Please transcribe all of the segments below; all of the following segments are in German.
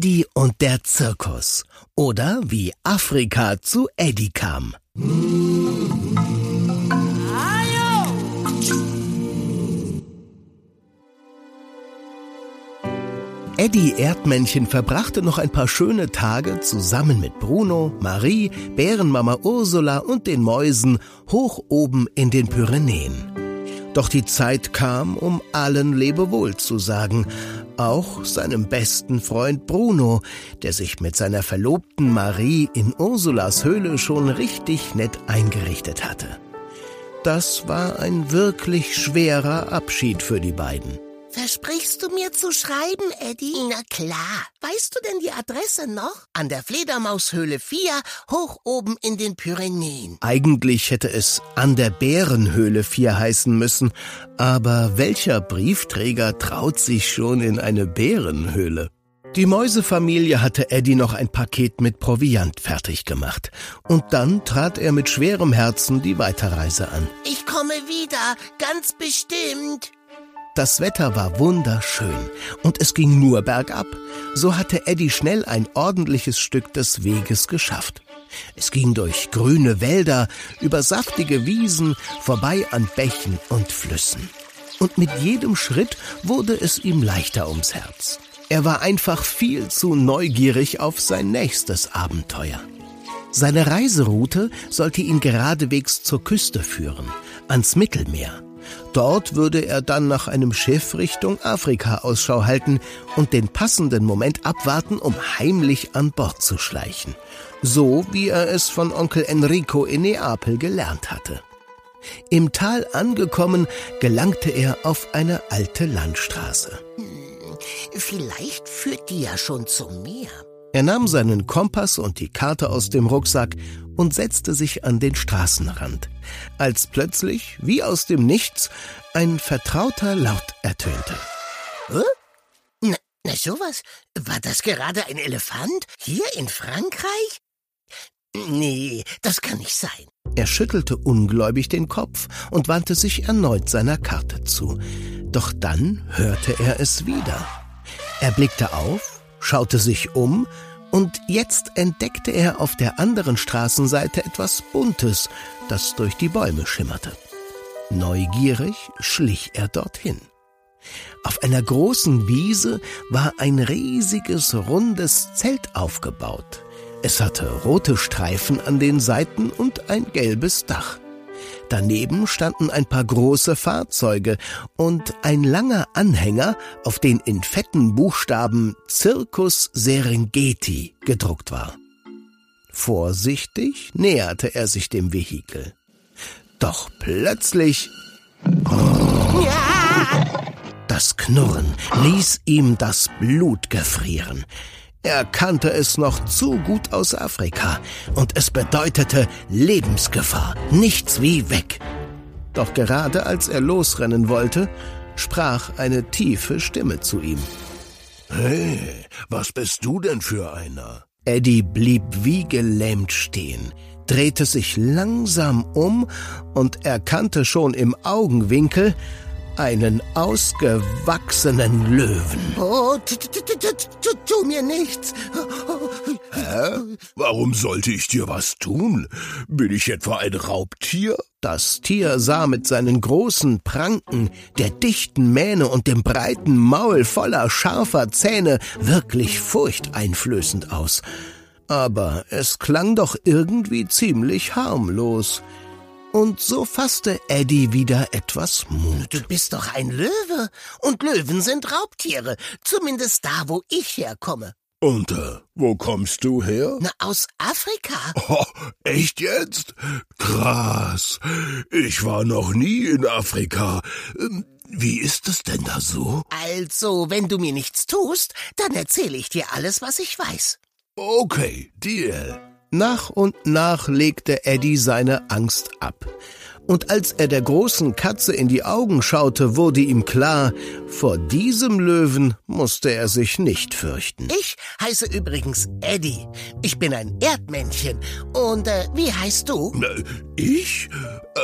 Eddie und der Zirkus oder wie Afrika zu Eddie kam. Eddie Erdmännchen verbrachte noch ein paar schöne Tage zusammen mit Bruno, Marie, Bärenmama Ursula und den Mäusen hoch oben in den Pyrenäen. Doch die Zeit kam, um allen Lebewohl zu sagen, auch seinem besten Freund Bruno, der sich mit seiner Verlobten Marie in Ursulas Höhle schon richtig nett eingerichtet hatte. Das war ein wirklich schwerer Abschied für die beiden. Versprichst du mir zu schreiben, Eddie? Na klar. Weißt du denn die Adresse noch? An der Fledermaushöhle 4, hoch oben in den Pyrenäen. Eigentlich hätte es an der Bärenhöhle 4 heißen müssen, aber welcher Briefträger traut sich schon in eine Bärenhöhle? Die Mäusefamilie hatte Eddie noch ein Paket mit Proviant fertig gemacht. Und dann trat er mit schwerem Herzen die Weiterreise an. Ich komme wieder, ganz bestimmt. Das Wetter war wunderschön und es ging nur bergab. So hatte Eddie schnell ein ordentliches Stück des Weges geschafft. Es ging durch grüne Wälder, über saftige Wiesen, vorbei an Bächen und Flüssen. Und mit jedem Schritt wurde es ihm leichter ums Herz. Er war einfach viel zu neugierig auf sein nächstes Abenteuer. Seine Reiseroute sollte ihn geradewegs zur Küste führen, ans Mittelmeer. Dort würde er dann nach einem Schiff Richtung Afrika Ausschau halten und den passenden Moment abwarten, um heimlich an Bord zu schleichen. So wie er es von Onkel Enrico in Neapel gelernt hatte. Im Tal angekommen, gelangte er auf eine alte Landstraße. Hm, vielleicht führt die ja schon zum Meer. Er nahm seinen Kompass und die Karte aus dem Rucksack und setzte sich an den Straßenrand, als plötzlich, wie aus dem Nichts, ein vertrauter Laut ertönte. Hä? Na, na sowas? War das gerade ein Elefant? Hier in Frankreich? Nee, das kann nicht sein. Er schüttelte ungläubig den Kopf und wandte sich erneut seiner Karte zu. Doch dann hörte er es wieder. Er blickte auf schaute sich um und jetzt entdeckte er auf der anderen Straßenseite etwas Buntes, das durch die Bäume schimmerte. Neugierig schlich er dorthin. Auf einer großen Wiese war ein riesiges, rundes Zelt aufgebaut. Es hatte rote Streifen an den Seiten und ein gelbes Dach. Daneben standen ein paar große Fahrzeuge und ein langer Anhänger, auf den in fetten Buchstaben Circus Serengeti gedruckt war. Vorsichtig näherte er sich dem Vehikel. Doch plötzlich... Das Knurren ließ ihm das Blut gefrieren. Er kannte es noch zu gut aus Afrika und es bedeutete Lebensgefahr, nichts wie weg. Doch gerade als er losrennen wollte, sprach eine tiefe Stimme zu ihm. Hey, was bist du denn für einer? Eddie blieb wie gelähmt stehen, drehte sich langsam um und erkannte schon im Augenwinkel einen ausgewachsenen Löwen. Oh, tu mir nichts. Hä? Warum sollte ich dir was tun? Bin ich etwa ein Raubtier? Das Tier sah mit seinen großen Pranken, der dichten Mähne und dem breiten Maul voller scharfer Zähne wirklich furchteinflößend aus. Aber es klang doch irgendwie ziemlich harmlos. Und so fasste Eddie wieder etwas Mut. Du bist doch ein Löwe. Und Löwen sind Raubtiere. Zumindest da, wo ich herkomme. Und äh, wo kommst du her? Na, aus Afrika. Oh, echt jetzt? Krass. Ich war noch nie in Afrika. Ähm, wie ist es denn da so? Also, wenn du mir nichts tust, dann erzähle ich dir alles, was ich weiß. Okay, Deal. Nach und nach legte Eddie seine Angst ab. Und als er der großen Katze in die Augen schaute, wurde ihm klar, vor diesem Löwen musste er sich nicht fürchten. Ich heiße übrigens Eddie. Ich bin ein Erdmännchen. Und äh, wie heißt du? Ich?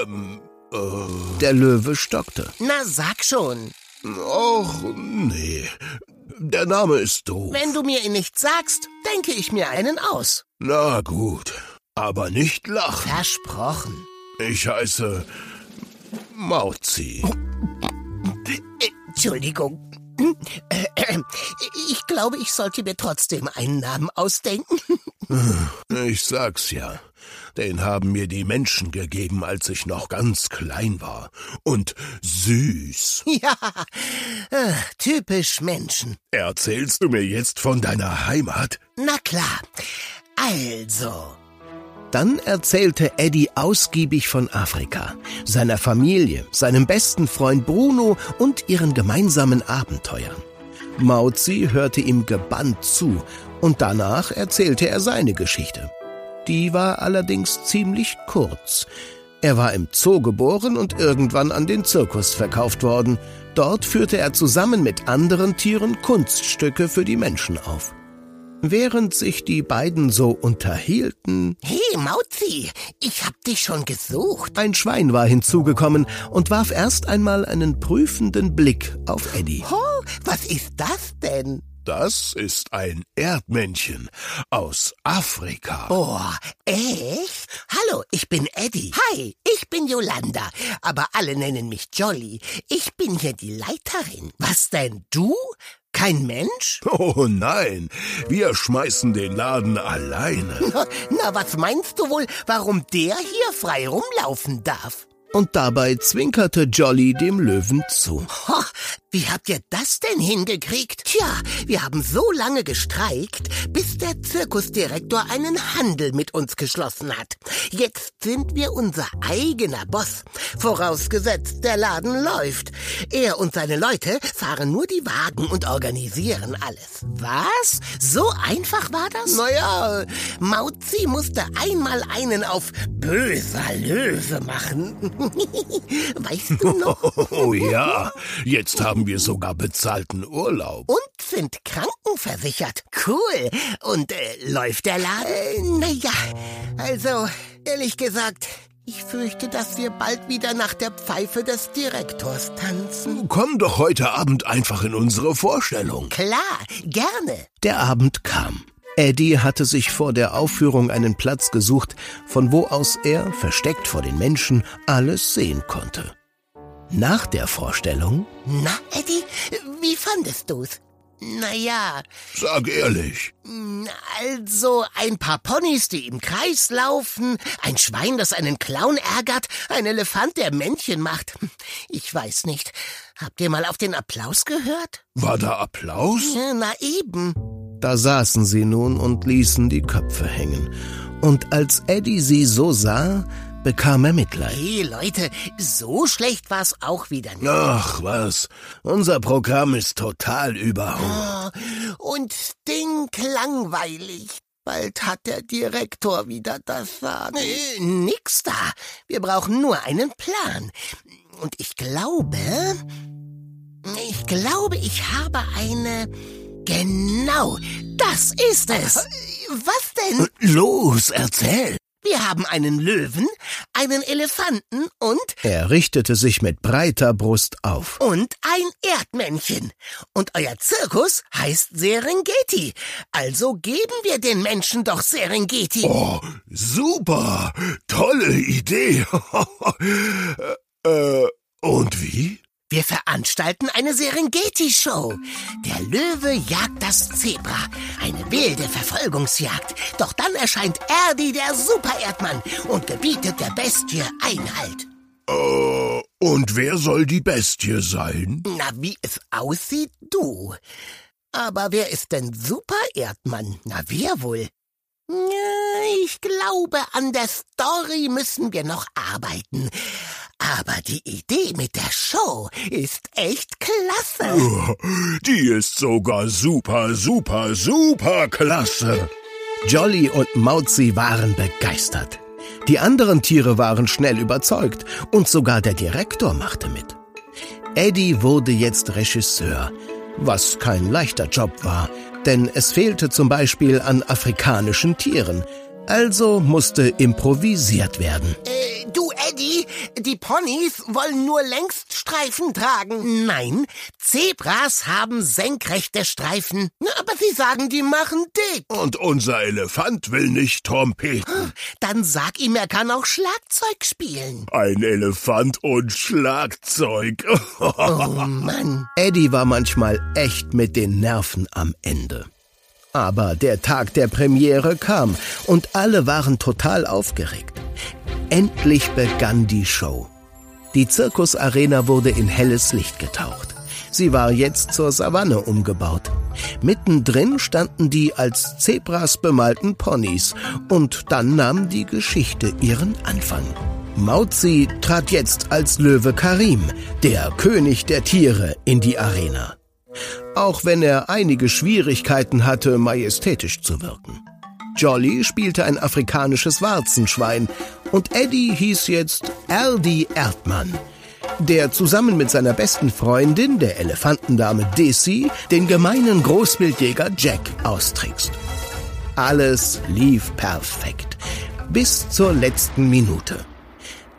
Ähm, äh... Der Löwe stockte. Na, sag schon. Och, nee. Der Name ist doof. Wenn du mir ihn nicht sagst, denke ich mir einen aus. Na gut, aber nicht lachen. Versprochen. Ich heiße Mauzi. Entschuldigung. Ich glaube, ich sollte mir trotzdem einen Namen ausdenken. Ich sag's ja. Den haben mir die Menschen gegeben, als ich noch ganz klein war. Und süß. Ja, äh, typisch Menschen. Erzählst du mir jetzt von deiner Heimat? Na klar. Also, Dann erzählte Eddie ausgiebig von Afrika, seiner Familie, seinem besten Freund Bruno und ihren gemeinsamen Abenteuern. Mauzi hörte ihm gebannt zu und danach erzählte er seine Geschichte. Die war allerdings ziemlich kurz. Er war im Zoo geboren und irgendwann an den Zirkus verkauft worden. Dort führte er zusammen mit anderen Tieren Kunststücke für die Menschen auf. Während sich die beiden so unterhielten, hey Mauzi, ich hab dich schon gesucht. ein Schwein war hinzugekommen und warf erst einmal einen prüfenden Blick auf Eddie. Oh, was ist das denn? Das ist ein Erdmännchen aus Afrika. Oh, echt? Hallo, ich bin Eddie. Hi, ich bin Yolanda, aber alle nennen mich Jolly. Ich bin hier die Leiterin. Was denn, du? Kein Mensch? Oh nein, wir schmeißen den Laden alleine. Na, was meinst du wohl, warum der hier frei rumlaufen darf? Und dabei zwinkerte Jolly dem Löwen zu. Ho, wie habt ihr das denn hingekriegt? Tja, wir haben so lange gestreikt, bis der Zirkusdirektor einen Handel mit uns geschlossen hat. Jetzt sind wir unser eigener Boss. Vorausgesetzt, der Laden läuft. Er und seine Leute fahren nur die Wagen und organisieren alles. Was? So einfach war das? Naja, Mauzi musste einmal einen auf böser Löwe machen. weißt du noch? Oh ja, jetzt haben wir sogar bezahlten Urlaub. und sind krankenversichert. Cool. Und äh, läuft der Laden? Äh, naja, also ehrlich gesagt, ich fürchte, dass wir bald wieder nach der Pfeife des Direktors tanzen. Komm doch heute Abend einfach in unsere Vorstellung. Klar, gerne. Der Abend kam. Eddie hatte sich vor der Aufführung einen Platz gesucht, von wo aus er, versteckt vor den Menschen, alles sehen konnte. Nach der Vorstellung Na, Eddie, wie fandest du's? Naja, Sag ehrlich. also ein paar Ponys, die im Kreis laufen, ein Schwein, das einen Clown ärgert, ein Elefant, der Männchen macht. Ich weiß nicht. Habt ihr mal auf den Applaus gehört? War da Applaus? Ja, na eben. Da saßen sie nun und ließen die Köpfe hängen. Und als Eddie sie so sah, bekam er Mitleid. Hey Leute, so schlecht war's auch wieder nicht. Ach was, unser Programm ist total überholt. Oh, und stinklangweilig. Bald hat der Direktor wieder das Sagen. Äh, nix da. Wir brauchen nur einen Plan. Und ich glaube, ich glaube, ich habe eine. Genau, das ist es. Was denn? Los, erzähl. Wir haben einen Löwen, einen Elefanten und Er richtete sich mit breiter Brust auf. und ein Erdmännchen. Und euer Zirkus heißt Serengeti. Also geben wir den Menschen doch Serengeti. Oh, super. Tolle Idee. äh, und wie? Wir veranstalten eine Serengeti-Show. Der Löwe jagt das Zebra. Eine wilde Verfolgungsjagd. Doch dann erscheint Erdi, der Super-Erdmann, und gebietet der Bestie Einhalt. Äh, und wer soll die Bestie sein? Na, wie es aussieht, du. Aber wer ist denn Super-Erdmann? Na, wer wohl? Ich glaube, an der Story müssen wir noch arbeiten. Aber die Idee mit der Show ist echt klasse. Die ist sogar super, super, super klasse. Jolly und Mauzi waren begeistert. Die anderen Tiere waren schnell überzeugt und sogar der Direktor machte mit. Eddie wurde jetzt Regisseur, was kein leichter Job war, denn es fehlte zum Beispiel an afrikanischen Tieren. Also musste improvisiert werden. Äh, du, Eddie, die Ponys wollen nur längst Streifen tragen. Nein, Zebras haben senkrechte Streifen. Aber Sie sagen, die machen dick. Und unser Elefant will nicht Trompeten. Dann sag ihm, er kann auch Schlagzeug spielen. Ein Elefant und Schlagzeug. Oh Mann. Eddie war manchmal echt mit den Nerven am Ende. Aber der Tag der Premiere kam und alle waren total aufgeregt. Endlich begann die Show. Die Zirkusarena wurde in helles Licht getaucht. Sie war jetzt zur Savanne umgebaut. Mittendrin standen die als Zebras bemalten Ponys und dann nahm die Geschichte ihren Anfang. Mauzi trat jetzt als Löwe Karim, der König der Tiere, in die Arena. Auch wenn er einige Schwierigkeiten hatte, majestätisch zu wirken. Jolly spielte ein afrikanisches Warzenschwein und Eddie hieß jetzt Erdi Erdmann, der zusammen mit seiner besten Freundin, der Elefantendame Desi, den gemeinen Großwildjäger Jack austrickst. Alles lief perfekt, bis zur letzten Minute.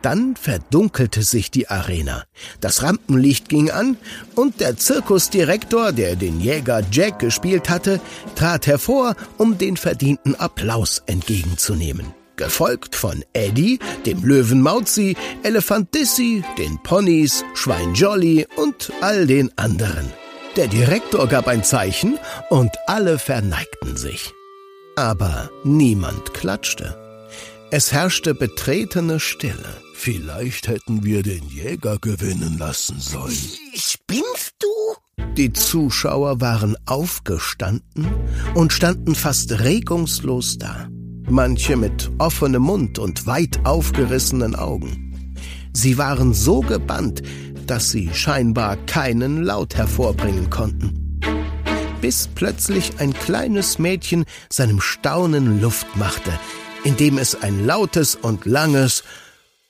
Dann verdunkelte sich die Arena. Das Rampenlicht ging an und der Zirkusdirektor, der den Jäger Jack gespielt hatte, trat hervor, um den verdienten Applaus entgegenzunehmen. Gefolgt von Eddie, dem Löwen Mauzi, Elefant Dissy, den Ponys, Schwein Jolly und all den anderen. Der Direktor gab ein Zeichen und alle verneigten sich. Aber niemand klatschte. Es herrschte betretene Stille. Vielleicht hätten wir den Jäger gewinnen lassen sollen. Spinnst du? Die Zuschauer waren aufgestanden und standen fast regungslos da. Manche mit offenem Mund und weit aufgerissenen Augen. Sie waren so gebannt, dass sie scheinbar keinen Laut hervorbringen konnten. Bis plötzlich ein kleines Mädchen seinem Staunen Luft machte, indem es ein lautes und langes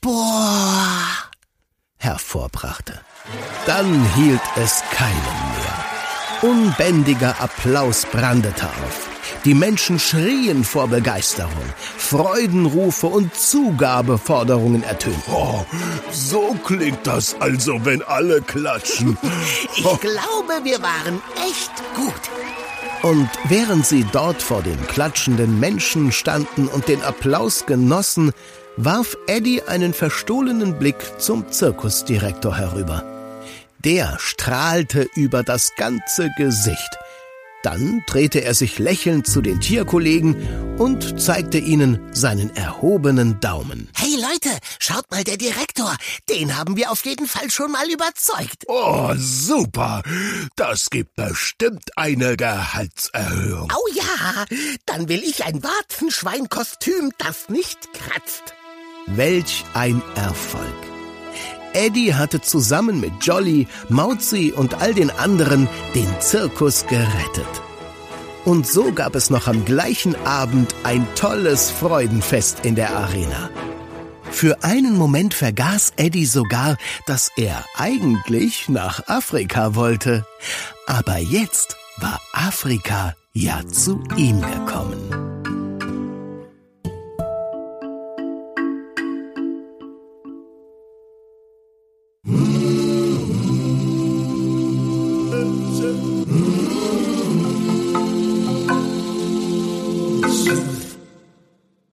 Boah hervorbrachte. Dann hielt es keinen mehr. Unbändiger Applaus brandete auf. Die Menschen schrien vor Begeisterung. Freudenrufe und Zugabeforderungen ertönten. Oh, so klingt das also, wenn alle klatschen. Ich glaube, wir waren echt gut. Und während sie dort vor den klatschenden Menschen standen und den Applaus genossen, warf Eddie einen verstohlenen Blick zum Zirkusdirektor herüber. Der strahlte über das ganze Gesicht. Dann drehte er sich lächelnd zu den Tierkollegen und zeigte ihnen seinen erhobenen Daumen. Hey Leute, schaut mal, der Direktor, den haben wir auf jeden Fall schon mal überzeugt. Oh, super. Das gibt bestimmt eine Gehaltserhöhung. Oh ja, dann will ich ein Warzenschweinkostüm, das nicht kratzt. Welch ein Erfolg. Eddie hatte zusammen mit Jolly, Mauzi und all den anderen den Zirkus gerettet. Und so gab es noch am gleichen Abend ein tolles Freudenfest in der Arena. Für einen Moment vergaß Eddie sogar, dass er eigentlich nach Afrika wollte. Aber jetzt war Afrika ja zu ihm gekommen.